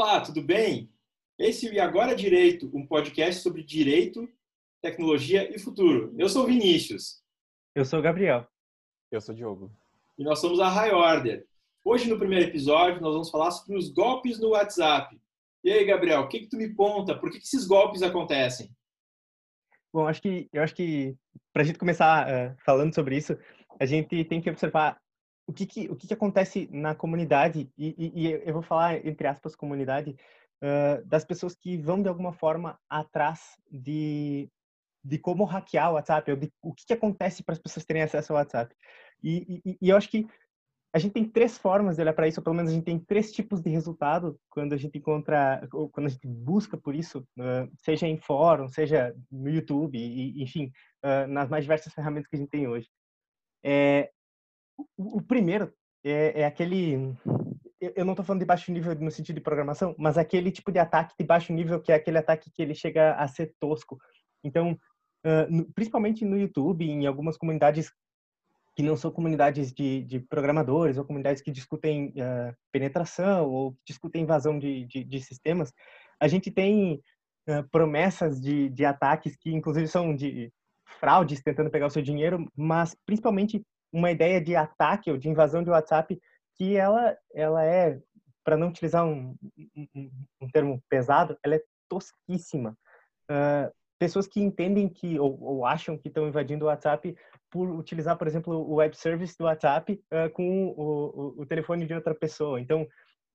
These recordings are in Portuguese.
Olá, tudo bem? Esse é o E Agora Direito, um podcast sobre direito, tecnologia e futuro. Eu sou Vinícius. Eu sou Gabriel. Eu sou Diogo. E nós somos a High Order. Hoje, no primeiro episódio, nós vamos falar sobre os golpes no WhatsApp. E aí, Gabriel, o que, que tu me conta? Por que, que esses golpes acontecem? Bom, acho que eu acho que para a gente começar uh, falando sobre isso, a gente tem que observar o que, que o que, que acontece na comunidade e, e, e, eu vou falar entre aspas comunidade uh, das pessoas que vão de alguma forma atrás de de como hackear o WhatsApp, ou de, o que, que acontece para as pessoas terem acesso ao WhatsApp. E, e, e eu acho que a gente tem três formas de olhar para isso, ou pelo menos a gente tem três tipos de resultado quando a gente encontra, ou quando a gente busca por isso, uh, seja em fórum, seja no YouTube, e, enfim, uh, nas mais diversas ferramentas que a gente tem hoje. É, o, primeiro é, é aquele eu não estou falando de baixo nível no sentido de programação, mas aquele tipo de ataque de baixo nível que é aquele ataque que ele chega a ser tosco. Então, principalmente no YouTube, em algumas comunidades que não são comunidades de, de programadores ou comunidades que discutem uh, penetração ou discutem invasão de, de, de sistemas, a gente tem uh, promessas de ataques que, inclusive, são de fraudes tentando pegar o seu dinheiro, mas principalmente uma ideia de ataque ou de invasão de WhatsApp que ela, ela é, para não utilizar um, um, um, termo pesado, ela é tosquíssima. Uh, pessoas que entendem que, ou, ou acham que estão invadindo o WhatsApp por utilizar, por exemplo, o web service do WhatsApp uh, com o, o, o, telefone de outra pessoa. Então,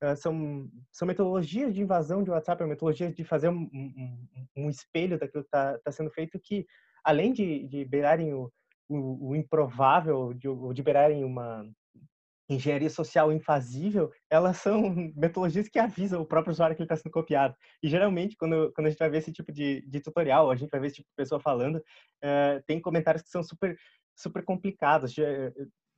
uh, são, são metodologias de invasão de WhatsApp, metodologias de fazer um, um, um espelho daquilo que está tá sendo feito que, além de, de beirarem o, o, o improvável, de, de beirarem uma, engenharia social infazível, elas são metodologias que avisam o próprio usuário que ele está sendo copiado. E geralmente, quando, quando a gente vai ver esse tipo de, de tutorial, a gente vai ver esse tipo de pessoa falando, uh, tem comentários que são super, super complicados.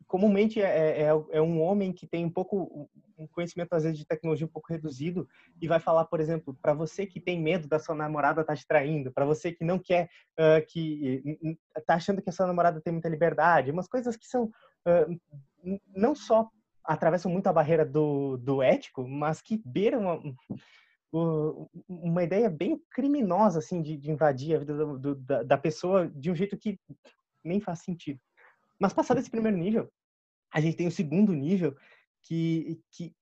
Comumente é, é, é, um homem que tem um pouco um conhecimento às vezes de tecnologia um pouco reduzido e vai falar, por exemplo, para você que tem medo da sua namorada tá te traindo, para você que não quer uh, que está achando que a sua namorada tem muita liberdade, umas coisas que são uh, não só atravessam muito a barreira do, do ético, mas que beiram uma, uma ideia bem criminosa assim de, de invadir a vida do, do, da, da, pessoa de um jeito que nem faz sentido. Mas passado esse primeiro nível, a gente tem o segundo nível que, que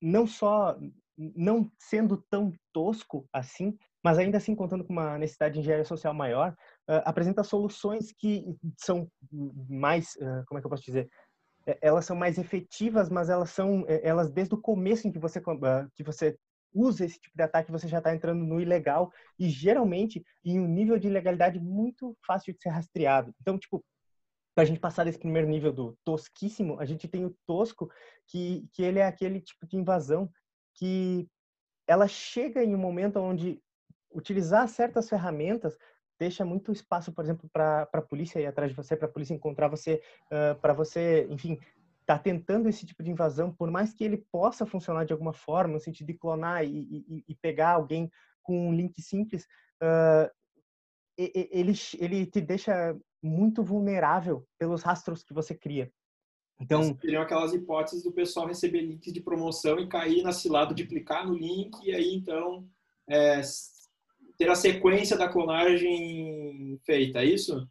não só não sendo tão tosco assim, mas ainda assim contando com uma necessidade de engenharia social maior, uh, apresenta soluções que são mais, uh, como é que eu posso dizer, é, elas são mais efetivas, mas elas são, é, elas desde o começo em que você, ah, que você usa esse tipo de ataque, você já está entrando no ilegal e geralmente em um nível de ilegalidade muito fácil de ser rastreado. Então, tipo, para a gente passar desse primeiro nível do tosquíssimo, a gente tem o tosco, que, que ele é aquele tipo de invasão que ela chega em um momento onde utilizar certas ferramentas deixa muito espaço, por exemplo, para a polícia ir atrás de você, para a polícia encontrar você, uh, para você, enfim, tá tentando esse tipo de invasão, por mais que ele possa funcionar de alguma forma, no sentido de clonar e, e, e pegar alguém com um link simples, uh, ele, ele te deixa muito vulnerável pelos rastros que você cria. Então, seriam aquelas hipóteses do pessoal receber links de promoção e cair na cilada de clicar no link e aí então é, ter a sequência da clonagem feita, é isso?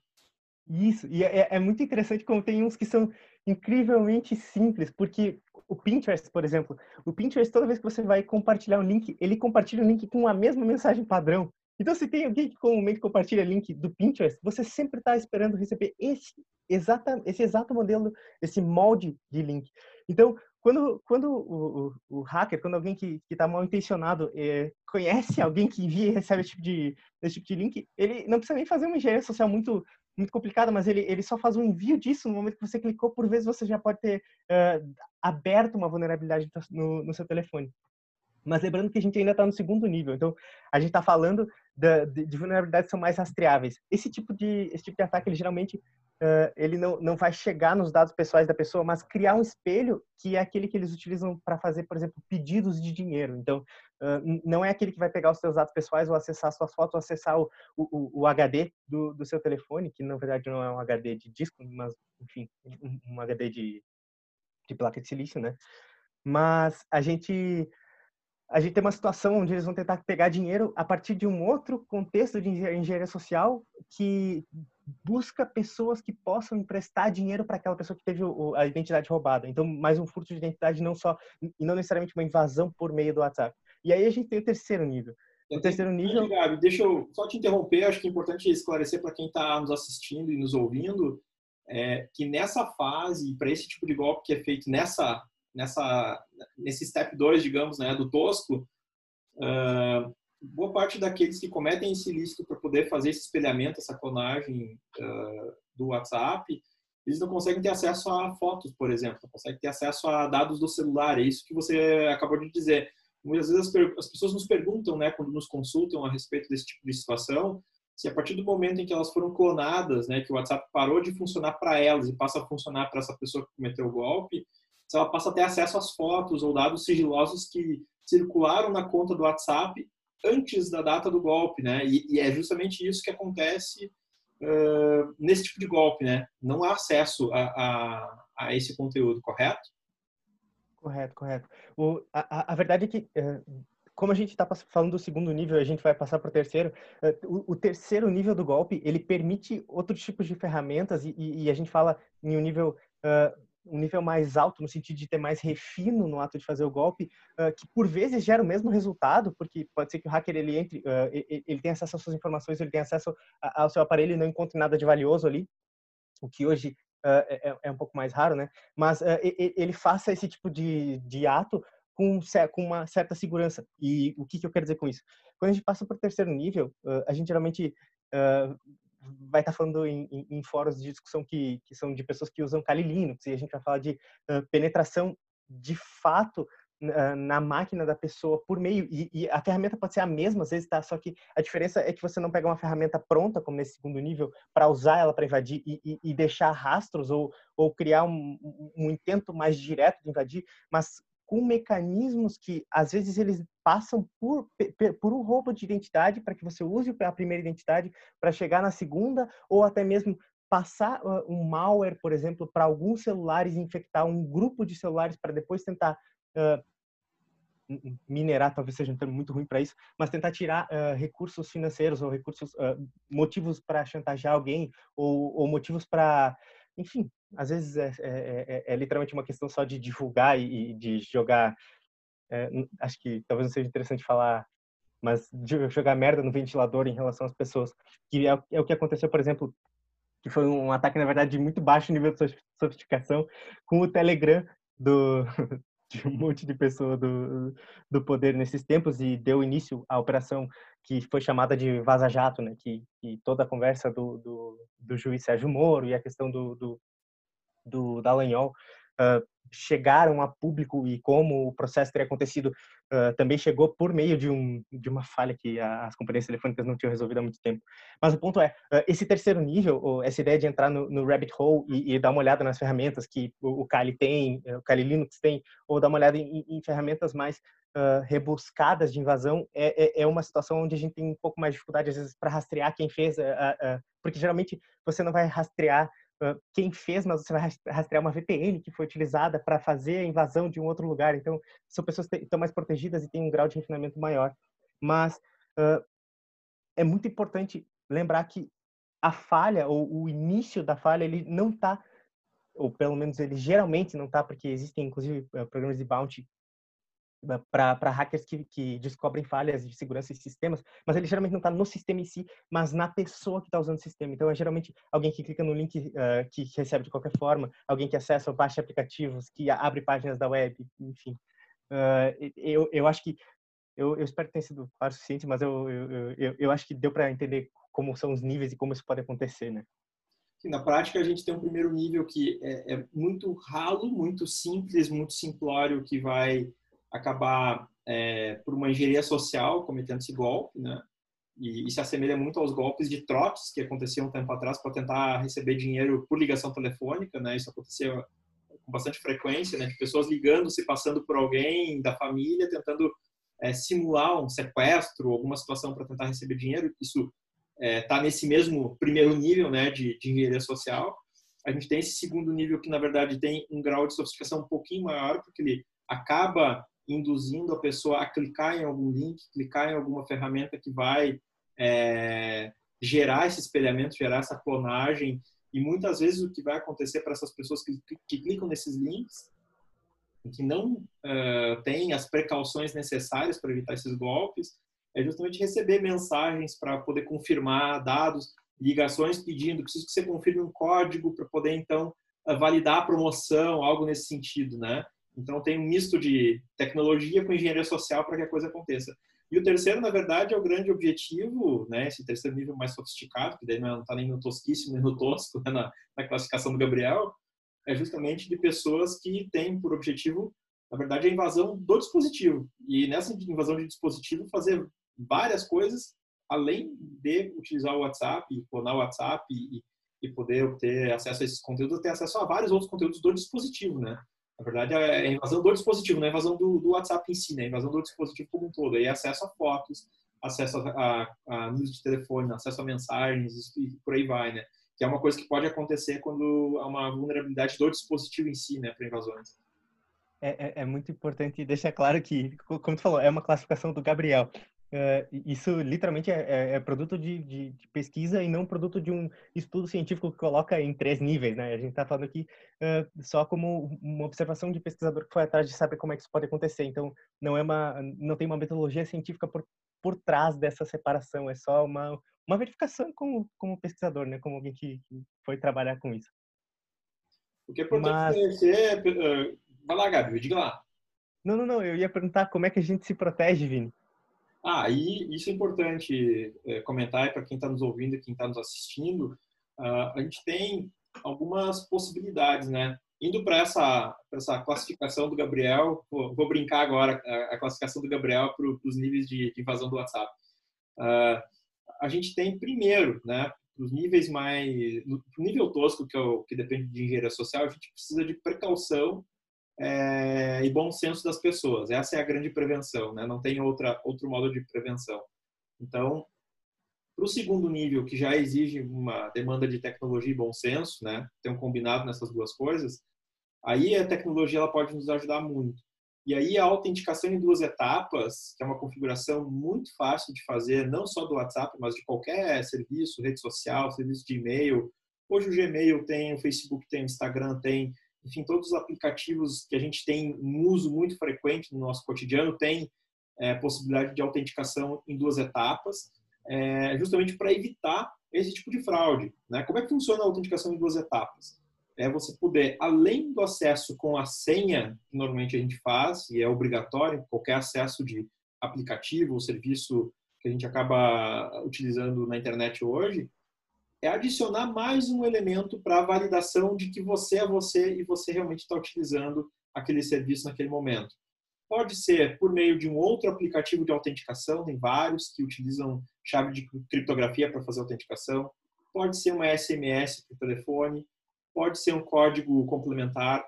Isso, e é, é, muito interessante como tem uns que são incrivelmente simples, porque o Pinterest, por exemplo, o Pinterest, toda vez que você vai compartilhar um link, ele compartilha o link com a mesma mensagem padrão. Então, se tem alguém que comumente compartilha link do Pinterest, você sempre está esperando receber esse, exata, esse exato modelo, esse molde de link. Então, quando, quando o, o, o hacker, quando alguém que está mal intencionado é, conhece alguém que envia e recebe esse tipo, de, esse tipo de link, ele não precisa nem fazer uma engenharia social muito muito complicada, mas ele, ele só faz um envio disso no momento que você clicou, por vezes você já pode ter uh, aberto uma vulnerabilidade no, no seu telefone. Mas lembrando que a gente ainda está no segundo nível, então a gente está falando de, de, de, vulnerabilidades que são mais rastreáveis. Esse tipo de, esse tipo de ataque, ele geralmente uh, ele não, não vai chegar nos dados pessoais da pessoa, mas criar um espelho que é aquele que eles utilizam para fazer, por exemplo, pedidos de dinheiro. Então, uh, não é aquele que vai pegar os seus dados pessoais ou acessar suas fotos, ou acessar o, o, o HD do, do seu telefone, que na verdade não é um HD de disco, mas, enfim, um, um HD de, de placa de silício, né? Mas a gente a gente tem uma situação onde eles vão tentar pegar dinheiro a partir de um outro contexto de engenharia social que busca pessoas que possam emprestar dinheiro para aquela pessoa que teve a identidade roubada. Então, mais um furto de identidade não só e não necessariamente uma invasão por meio do WhatsApp. E aí a gente tem o terceiro nível. O terceiro nível. Gabi, deixa eu só te interromper. Acho que é importante esclarecer para quem está nos assistindo e nos ouvindo é, que nessa fase, para esse tipo de golpe que é feito nessa, nessa, nesse step 2, digamos, né, do tosco, uh, boa parte daqueles que cometem esse ilícito para poder fazer esse espelhamento, essa clonagem uh, do WhatsApp, eles não conseguem ter acesso a fotos, por exemplo, não conseguem ter acesso a dados do celular. É isso que você acabou de dizer. Muitas vezes as, pessoas nos perguntam, né, quando nos consultam a respeito desse tipo de situação, se a partir do momento em que elas foram clonadas, né, que o WhatsApp parou de funcionar para elas e passa a funcionar para essa pessoa que cometeu o golpe, ela passa a ter acesso às fotos ou dados sigilosos que circularam na conta do WhatsApp antes da data do golpe, né? E, e é justamente isso que acontece uh, nesse tipo de golpe, né? Não há acesso a, a, a esse conteúdo, correto? Correto, correto. O, a, a verdade é que como a gente está falando do segundo nível, a gente vai passar para o terceiro. O, terceiro nível do golpe ele permite outros tipos de ferramentas e, e a gente fala em um nível uh, um nível mais alto no sentido de ter mais refino no ato de fazer o golpe, uh, que por vezes gera o mesmo resultado, porque pode ser que o hacker ele entre, uh, ele, tem acesso às suas informações, ele tem acesso ao seu aparelho e não encontre nada de valioso ali, o que hoje uh, é, é, um pouco mais raro, né? Mas ele faça esse tipo de, de ato com, com uma certa segurança. E o que, que eu quero dizer com isso? Quando a gente passa para o terceiro nível, a gente geralmente vai estar tá falando em, em, em, fóruns de discussão que, que são de pessoas que usam Kali Linux, e a gente vai falar de uh, penetração de fato na máquina da pessoa por meio e, e, a ferramenta pode ser a mesma às vezes tá? Só que a diferença é que você não pega uma ferramenta pronta como nesse segundo nível para usar ela para invadir e, e, e, deixar rastros ou, ou criar um, um, intento mais direto de invadir mas com mecanismos que às vezes eles passam por, por um roubo de identidade para que você use a primeira identidade para chegar na segunda ou até mesmo passar um malware, por exemplo, para alguns celulares infectar um grupo de celulares para depois tentar uh, minerar, talvez seja um termo muito ruim para isso, mas tentar tirar uh, recursos financeiros ou recursos, uh, motivos para chantagear alguém ou, ou motivos para, enfim, às vezes é, é, é, é, literalmente uma questão só de divulgar e, e de jogar. É, acho que talvez não seja interessante falar, mas de jogar merda no ventilador em relação às pessoas. Que é, é o que aconteceu, por exemplo, que foi um ataque, na verdade, de muito baixo nível de sofisticação, com o Telegram do, de um monte de pessoas do, do poder nesses tempos e deu início à operação que foi chamada de Vaza Jato, né? Que, que toda a conversa do, do, do, juiz Sérgio Moro e a questão do, do, do Dallagnol uh, chegaram a público e como o processo teria acontecido uh, também chegou por meio de, um, de uma falha que as companhias telefônicas não tinham resolvido há muito tempo. Mas o ponto é, uh, esse terceiro nível, essa ideia de entrar no, no rabbit hole e, e, dar uma olhada nas ferramentas que o, o Kali tem, o Kali Linux tem, ou dar uma olhada em, em ferramentas mais Uh, rebuscadas de invasão é, é, é, uma situação onde a gente tem um pouco mais de dificuldade às vezes para rastrear quem fez, porque geralmente você não vai rastrear quem fez, mas você vai rastrear uma VPN que foi utilizada para fazer a invasão de um outro lugar. Então, são pessoas que estão mais protegidas e têm um grau de refinamento maior. Mas uh, é muito importante lembrar que a falha ou o início da falha ele não está ou pelo menos ele geralmente não está porque existem inclusive programas de bounty para hackers que, que, descobrem falhas de segurança em sistemas, mas ele geralmente não está no sistema em si, mas na pessoa que está usando o sistema. Então, é geralmente alguém que clica no link uh, que recebe de qualquer forma, alguém que acessa ou baixa aplicativos, que abre páginas da web, enfim. Uh, eu, eu acho que, eu, eu, espero que tenha sido claro o suficiente, mas eu, eu, eu, eu acho que deu para entender como são os níveis e como isso pode acontecer, né? Na prática, a gente tem um primeiro nível que é, é muito ralo, muito simples, muito simplório, que vai acabar é, por uma engenharia social cometendo esse golpe, né? E, e, se assemelha muito aos golpes de trotes que aconteciam um tempo atrás para tentar receber dinheiro por ligação telefônica, né? Isso acontecia com bastante frequência, né? De pessoas ligando, se passando por alguém da família, tentando é, simular um sequestro, alguma situação para tentar receber dinheiro. Isso está é, nesse mesmo primeiro nível, né? De, de engenharia social. A gente tem esse segundo nível que, na verdade, tem um grau de sofisticação um pouquinho maior, porque ele acaba induzindo a pessoa a clicar em algum link, clicar em alguma ferramenta que vai é, gerar esse espelhamento, gerar essa clonagem. E muitas vezes o que vai acontecer para essas pessoas que, que clicam nesses links, que não uh, têm as precauções necessárias para evitar esses golpes, é justamente receber mensagens para poder confirmar dados, ligações pedindo, preciso que você confirme um código para poder então validar a promoção, algo nesse sentido, né? Então tem um misto de tecnologia com engenharia social para que a coisa aconteça. E o terceiro, na verdade, é o grande objetivo, né? Esse terceiro nível mais sofisticado, que daí não está nem no tosquíssimo nem no tosco, né? na, na classificação do Gabriel, é justamente de pessoas que têm por objetivo, na verdade, a invasão do dispositivo. E nessa invasão de dispositivo, fazer várias coisas, além de utilizar o WhatsApp, clonar o WhatsApp e, e poder obter acesso a esses conteúdos, ter acesso a vários outros conteúdos do dispositivo, né? Na verdade, é a invasão do dispositivo, não é a invasão do, do WhatsApp em si, né? A invasão do dispositivo como um todo. Aí acesso a fotos, acesso a, a, a números de telefone, acesso a mensagens e por aí vai, né? Que é uma coisa que pode acontecer quando há uma vulnerabilidade do dispositivo em si, né? Para invasões. É, é, é, muito importante deixar claro que, como tu falou, é uma classificação do Gabriel. Uh, isso literalmente é, é, é produto de, de, de, pesquisa e não produto de um estudo científico que coloca em três níveis, né? A gente está falando aqui uh, só como uma observação de pesquisador que foi atrás de saber como é que isso pode acontecer. Então, não é uma, não tem uma metodologia científica por, por trás dessa separação. É só uma, uma verificação como, como pesquisador, né? Como alguém que, que foi trabalhar com isso. O que é importante Mas... conhecer... Vai lá, Gabi, diga lá. Não, não, não. Eu ia perguntar como é que a gente se protege, Vini. Ah, e isso é importante é, comentar para quem está nos ouvindo e quem está nos assistindo. Uh, a gente tem algumas possibilidades, né? Indo para essa, essa classificação do Gabriel, vou, vou brincar agora a, a, classificação do Gabriel para os níveis de, de, invasão do WhatsApp. Uh, a gente tem primeiro, né? Os níveis mais, no nível tosco que, é o, que depende de engenharia social, a gente precisa de precaução é, e bom senso das pessoas. Essa é a grande prevenção, né? não tem outra, outro modo de prevenção. Então, para o segundo nível, que já exige uma demanda de tecnologia e bom senso, né? tem um combinado nessas duas coisas, aí a tecnologia ela pode nos ajudar muito. E aí a autenticação em duas etapas, que é uma configuração muito fácil de fazer, não só do WhatsApp, mas de qualquer serviço, rede social, serviço de e-mail. Hoje o Gmail tem, o Facebook tem, o Instagram tem, enfim, todos os aplicativos que a gente tem um uso muito frequente no nosso cotidiano tem é, possibilidade de autenticação em duas etapas, é, justamente para evitar esse tipo de fraude. Né? Como é que funciona a autenticação em duas etapas? É você poder, além do acesso com a senha, que normalmente a gente faz, e é obrigatório, qualquer acesso de aplicativo ou serviço que a gente acaba utilizando na internet hoje, é adicionar mais um elemento para a validação de que você é você e você realmente está utilizando aquele serviço naquele momento. Pode ser por meio de um outro aplicativo de autenticação, tem vários que utilizam chave de criptografia para fazer autenticação. Pode ser uma SMS para o telefone, pode ser um código complementar,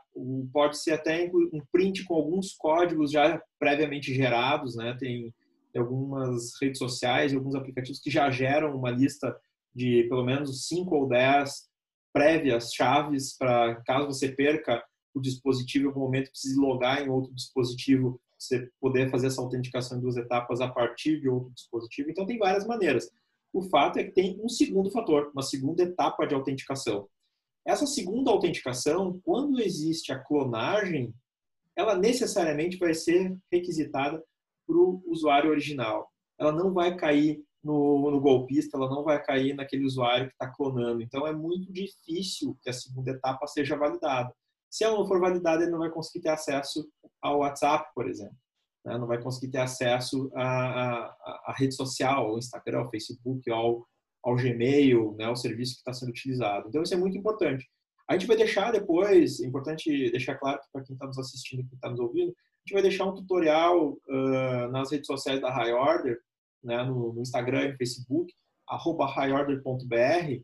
pode ser até um print com alguns códigos já previamente gerados, né? Tem algumas redes sociais alguns aplicativos que já geram uma lista de pelo menos 5 ou 10 prévias chaves para caso você perca o dispositivo em algum momento precise logar em outro dispositivo, você poder fazer essa autenticação em duas etapas a partir de outro dispositivo. Então tem várias maneiras. O fato é que tem um segundo fator, uma segunda etapa de autenticação. Essa segunda autenticação, quando existe a clonagem, ela necessariamente vai ser requisitada para o usuário original. Ela não vai cair no, no, golpista, ela não vai cair naquele usuário que está clonando. Então é muito difícil que a segunda etapa seja validada. Se ela não for validada, ele não vai conseguir ter acesso ao WhatsApp, por exemplo. Né? Não vai conseguir ter acesso à, à, à rede social, ao Instagram, ao Facebook, ao, ao Gmail, né? ao serviço que está sendo utilizado. Então isso é muito importante. A gente vai deixar depois, é importante deixar claro para quem está nos assistindo, quem está nos ouvindo, a gente vai deixar um tutorial uh, nas redes sociais da High Order, né, no, no Instagram e no Facebook, arroba highorder.br,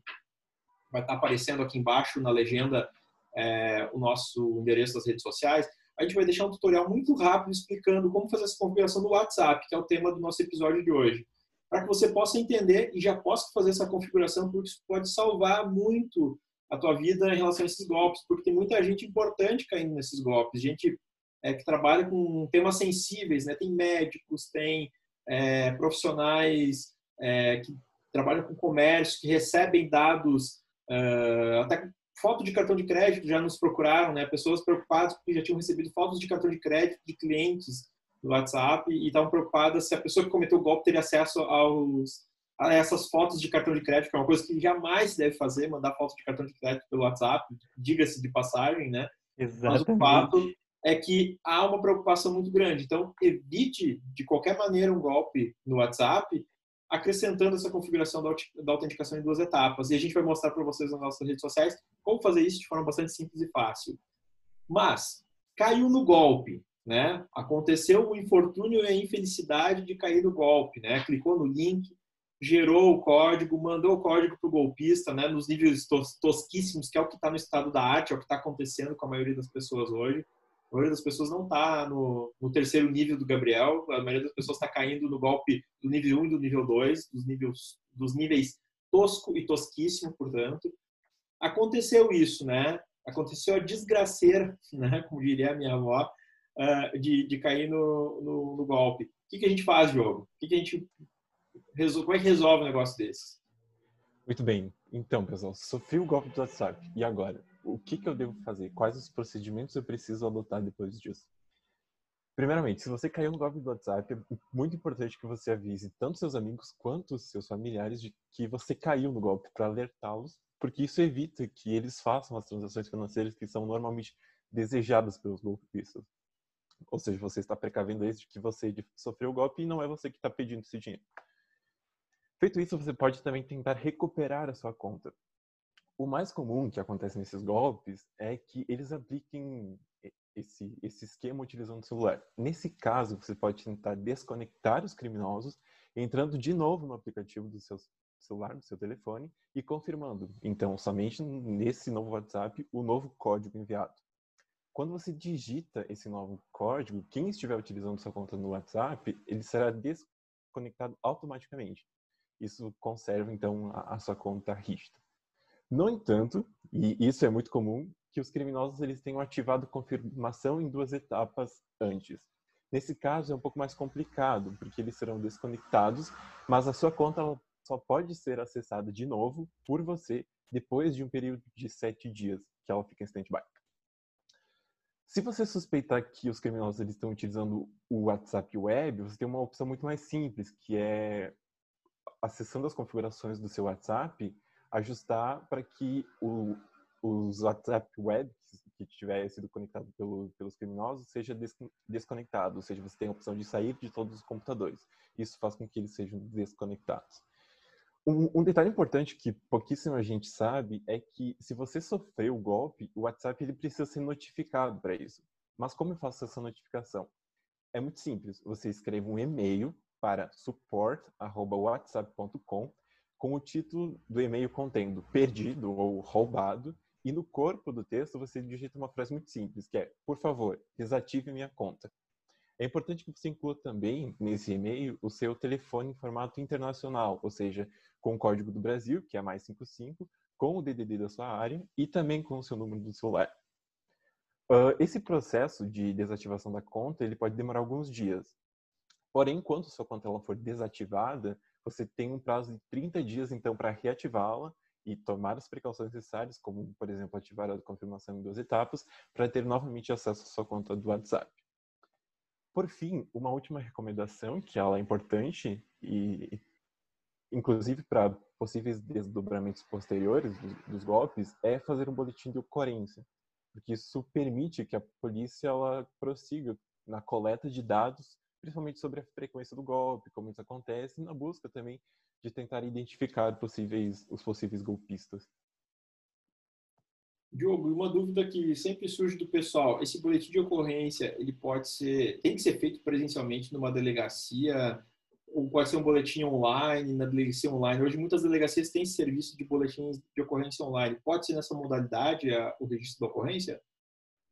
vai estar aparecendo aqui embaixo na legenda é, o nosso endereço das redes sociais. A gente vai deixar um tutorial muito rápido explicando como fazer essa configuração do WhatsApp, que é o tema do nosso episódio de hoje. Para que você possa entender e já possa fazer essa configuração, porque isso pode salvar muito a tua vida em relação a esses golpes, porque tem muita gente importante caindo nesses golpes, gente é, que trabalha com temas sensíveis, né? Tem médicos, tem é, profissionais é, que trabalham com comércio, que recebem dados, uh, até foto de cartão de crédito já nos procuraram, né? Pessoas preocupadas porque já tinham recebido fotos de cartão de crédito de clientes no WhatsApp e estavam preocupadas se a pessoa que cometeu o golpe teria acesso aos a essas fotos de cartão de crédito, que é uma coisa que jamais se deve fazer, mandar foto de cartão de crédito pelo WhatsApp, diga-se de passagem, né? Exatamente. Mas o fato é que há uma preocupação muito grande. Então, evite de qualquer maneira um golpe no WhatsApp, acrescentando essa configuração da autenticação em duas etapas. E a gente vai mostrar para vocês nas nossas redes sociais como fazer isso de forma bastante simples e fácil. Mas, caiu no golpe, né? Aconteceu o infortúnio e a infelicidade de cair no golpe, né? Clicou no link, gerou o código, mandou o código para o golpista, né? Nos níveis tos tosquíssimos, que é o que está no estado da arte, é o que está acontecendo com a maioria das pessoas hoje. Maioria das pessoas não está no, no, terceiro nível do Gabriel, a maioria das pessoas está caindo no golpe do nível 1 e do nível 2, dos níveis, dos níveis tosco e tosquíssimo, portanto. Aconteceu isso, né? Aconteceu a desgraceira, né? como diria a minha avó, uh, de, de cair no, no, no, golpe. O que, que a gente faz, Diogo? O que, que a gente resolve, como é que resolve um negócio desses? Muito bem. Então, pessoal, sofri o golpe do WhatsApp. E agora? O que, que eu devo fazer? Quais os procedimentos eu preciso adotar depois disso? Primeiramente, se você caiu no golpe do WhatsApp, é muito importante que você avise tanto seus amigos quanto seus familiares de que você caiu no golpe para alertá-los, porque isso evita que eles façam as transações financeiras que são normalmente desejadas pelos golpistas. Ou seja, você está precavendo eles de que você sofreu o golpe e não é você que está pedindo esse dinheiro. Feito isso, você pode também tentar recuperar a sua conta o mais comum que acontece nesses golpes é que eles apliquem esse, esse esquema utilizando o celular. Nesse caso, você pode tentar desconectar os criminosos, entrando de novo no aplicativo do seu celular, do seu telefone, e confirmando, então, somente nesse novo WhatsApp, o novo código enviado. Quando você digita esse novo código, quem estiver utilizando sua conta no WhatsApp, ele será desconectado automaticamente. Isso conserva, então, a, a sua conta rígida. No entanto, e isso é muito comum, que os criminosos eles tenham ativado confirmação em duas etapas antes. Nesse caso é um pouco mais complicado, porque eles serão desconectados, mas a sua conta só pode ser acessada de novo por você depois de um período de sete dias que ela fica em stand-by. Se você suspeitar que os criminosos eles estão utilizando o WhatsApp Web, você tem uma opção muito mais simples, que é acessando as configurações do seu WhatsApp, ajustar para que o, os WhatsApp web que tiver sido conectado pelo, pelos criminosos seja des, desconectado, ou seja, você tem a opção de sair de todos os computadores. Isso faz com que eles sejam desconectados. Um, um, detalhe importante que pouquíssima gente sabe é que se você sofreu o golpe, o WhatsApp ele precisa ser notificado para isso. Mas como eu faço essa notificação? É muito simples. Você escreve um e-mail para support@whatsapp.com com o título do e-mail contendo perdido ou roubado, e no corpo do texto você digita uma frase muito simples, que é, por favor, desative minha conta. É importante que você inclua também nesse e-mail o seu telefone em formato internacional, ou seja, com o código do Brasil, que é mais 55, com o DDD da sua área e também com o seu número do celular. Uh, esse processo de desativação da conta ele pode demorar alguns dias. Porém, enquanto sua conta ela for desativada, você tem um prazo de 30 dias, então, para reativá-la e tomar as precauções necessárias, como, por exemplo, ativar a confirmação em duas etapas, para ter novamente acesso à sua conta do WhatsApp. Por fim, uma última recomendação, que ela é importante, e inclusive para possíveis desdobramentos posteriores dos, dos, golpes, é fazer um boletim de ocorrência, porque isso permite que a polícia ela prossiga na coleta de dados principalmente sobre a frequência do golpe, como isso acontece, na busca também de tentar identificar possíveis, os possíveis golpistas. Diogo, uma dúvida que sempre surge do pessoal, esse boletim de ocorrência, ele pode ser, tem que ser feito presencialmente numa delegacia, ou pode ser um boletim online, na delegacia online. Hoje muitas delegacias têm serviço de boletins de ocorrência online. Pode ser nessa modalidade o registro da ocorrência?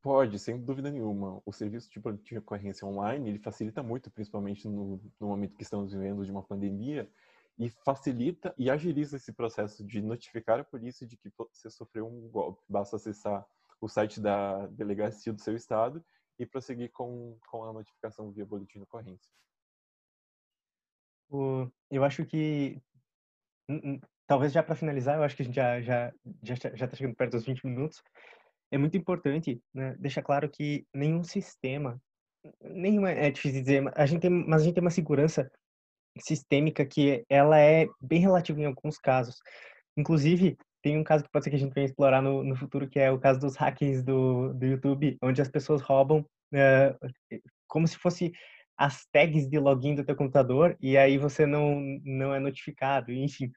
Pode, sem dúvida nenhuma. O serviço de boletim de ocorrência online, ele facilita muito, principalmente no, no momento que estamos vivendo de uma pandemia, e facilita e agiliza esse processo de notificar a polícia de que você sofreu um golpe. Basta acessar o site da delegacia do seu estado e prosseguir com, com a notificação via boletim de ocorrência. Eu acho que, talvez já para finalizar, eu acho que a gente já já já está chegando perto dos 20 minutos. É muito importante né, deixar claro que nenhum sistema, nenhuma é difícil dizer, a gente tem, mas a gente tem uma segurança sistêmica que ela é bem relativa em alguns casos. Inclusive, tem um caso que pode ser que a gente venha explorar no, no futuro, que é o caso dos hackings do, do YouTube, onde as pessoas roubam uh, como se fosse as tags de login do teu computador e aí você não, não é notificado. Enfim,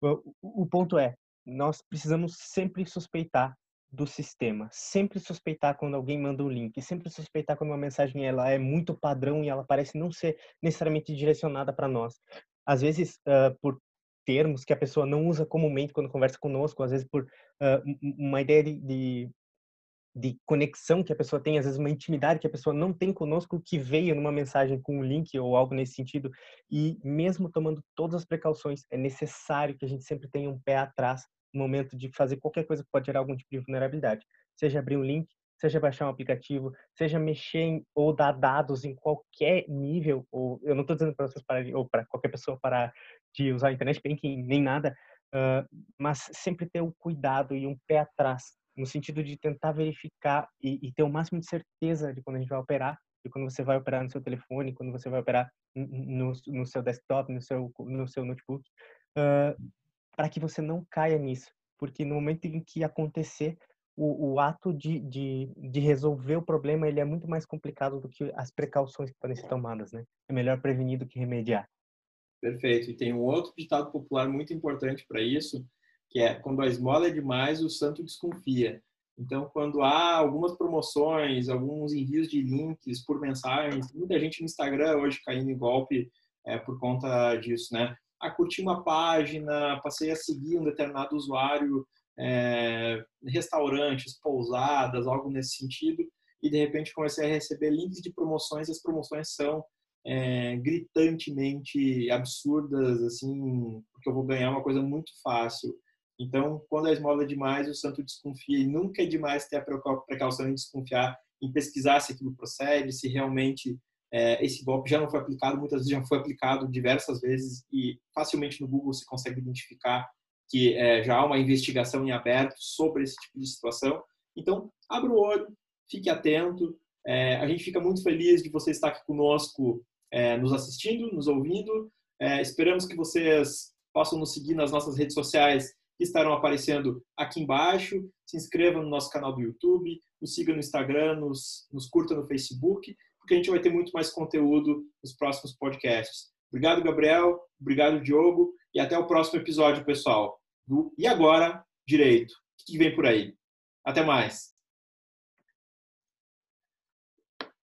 o, o ponto é, nós precisamos sempre suspeitar do sistema, sempre suspeitar quando alguém manda um link, sempre suspeitar quando uma mensagem ela é muito padrão e ela parece não ser necessariamente direcionada para nós. Às vezes, uh, por termos que a pessoa não usa comumente quando conversa conosco, às vezes por uh, uma ideia de, de, de, conexão que a pessoa tem, às vezes uma intimidade que a pessoa não tem conosco, que veio numa mensagem com um link ou algo nesse sentido. E mesmo tomando todas as precauções, é necessário que a gente sempre tenha um pé atrás momento de fazer qualquer coisa que pode gerar algum tipo de vulnerabilidade. Seja abrir um link, seja baixar um aplicativo, seja mexer em, ou dar dados em qualquer nível, ou eu não estou dizendo para vocês pararem, ou para qualquer pessoa parar de usar internet banking, nem nada, uh, mas sempre ter o um cuidado e um pé atrás, no sentido de tentar verificar e, e, ter o máximo de certeza de quando a gente vai operar, de quando você vai operar no seu telefone, quando você vai operar no, no seu desktop, no seu, no seu notebook, uh, para que você não caia nisso, porque no momento em que acontecer, o, o ato de, de, de, resolver o problema ele é muito mais complicado do que as precauções que podem ser tomadas, né? É melhor prevenir do que remediar. Perfeito. E tem um outro ditado popular muito importante para isso, que é quando a esmola é demais, o santo desconfia. Então, quando há algumas promoções, alguns envios de links por mensagens, muita gente no Instagram hoje caindo em golpe é, por conta disso, né? A curtir uma página, passei a seguir um determinado usuário é, restaurantes, pousadas, algo nesse sentido, e de repente comecei a receber links de promoções, e as promoções são é, gritantemente absurdas, assim, porque eu vou ganhar uma coisa muito fácil. Então, quando a esmola é demais, o santo desconfia, e nunca é demais ter a precaução de desconfiar, em pesquisar se aquilo procede, se realmente é, esse golpe já não foi aplicado, muitas vezes já foi aplicado diversas vezes, e facilmente no Google se consegue identificar que é, já há uma investigação em aberto sobre esse tipo de situação. Então, abra o olho, fique atento. É, a gente fica muito feliz de você estar aqui conosco, é, nos assistindo, nos ouvindo. É, esperamos que vocês possam nos seguir nas nossas redes sociais que estarão aparecendo aqui embaixo. Se inscreva no nosso canal do YouTube, nos siga no Instagram, nos, nos curta no Facebook, porque a gente vai ter muito mais conteúdo nos próximos podcasts. Obrigado, Gabriel. Obrigado, Diogo. E até o próximo episódio, pessoal. Do E Agora Direito. O que vem por aí? Até mais.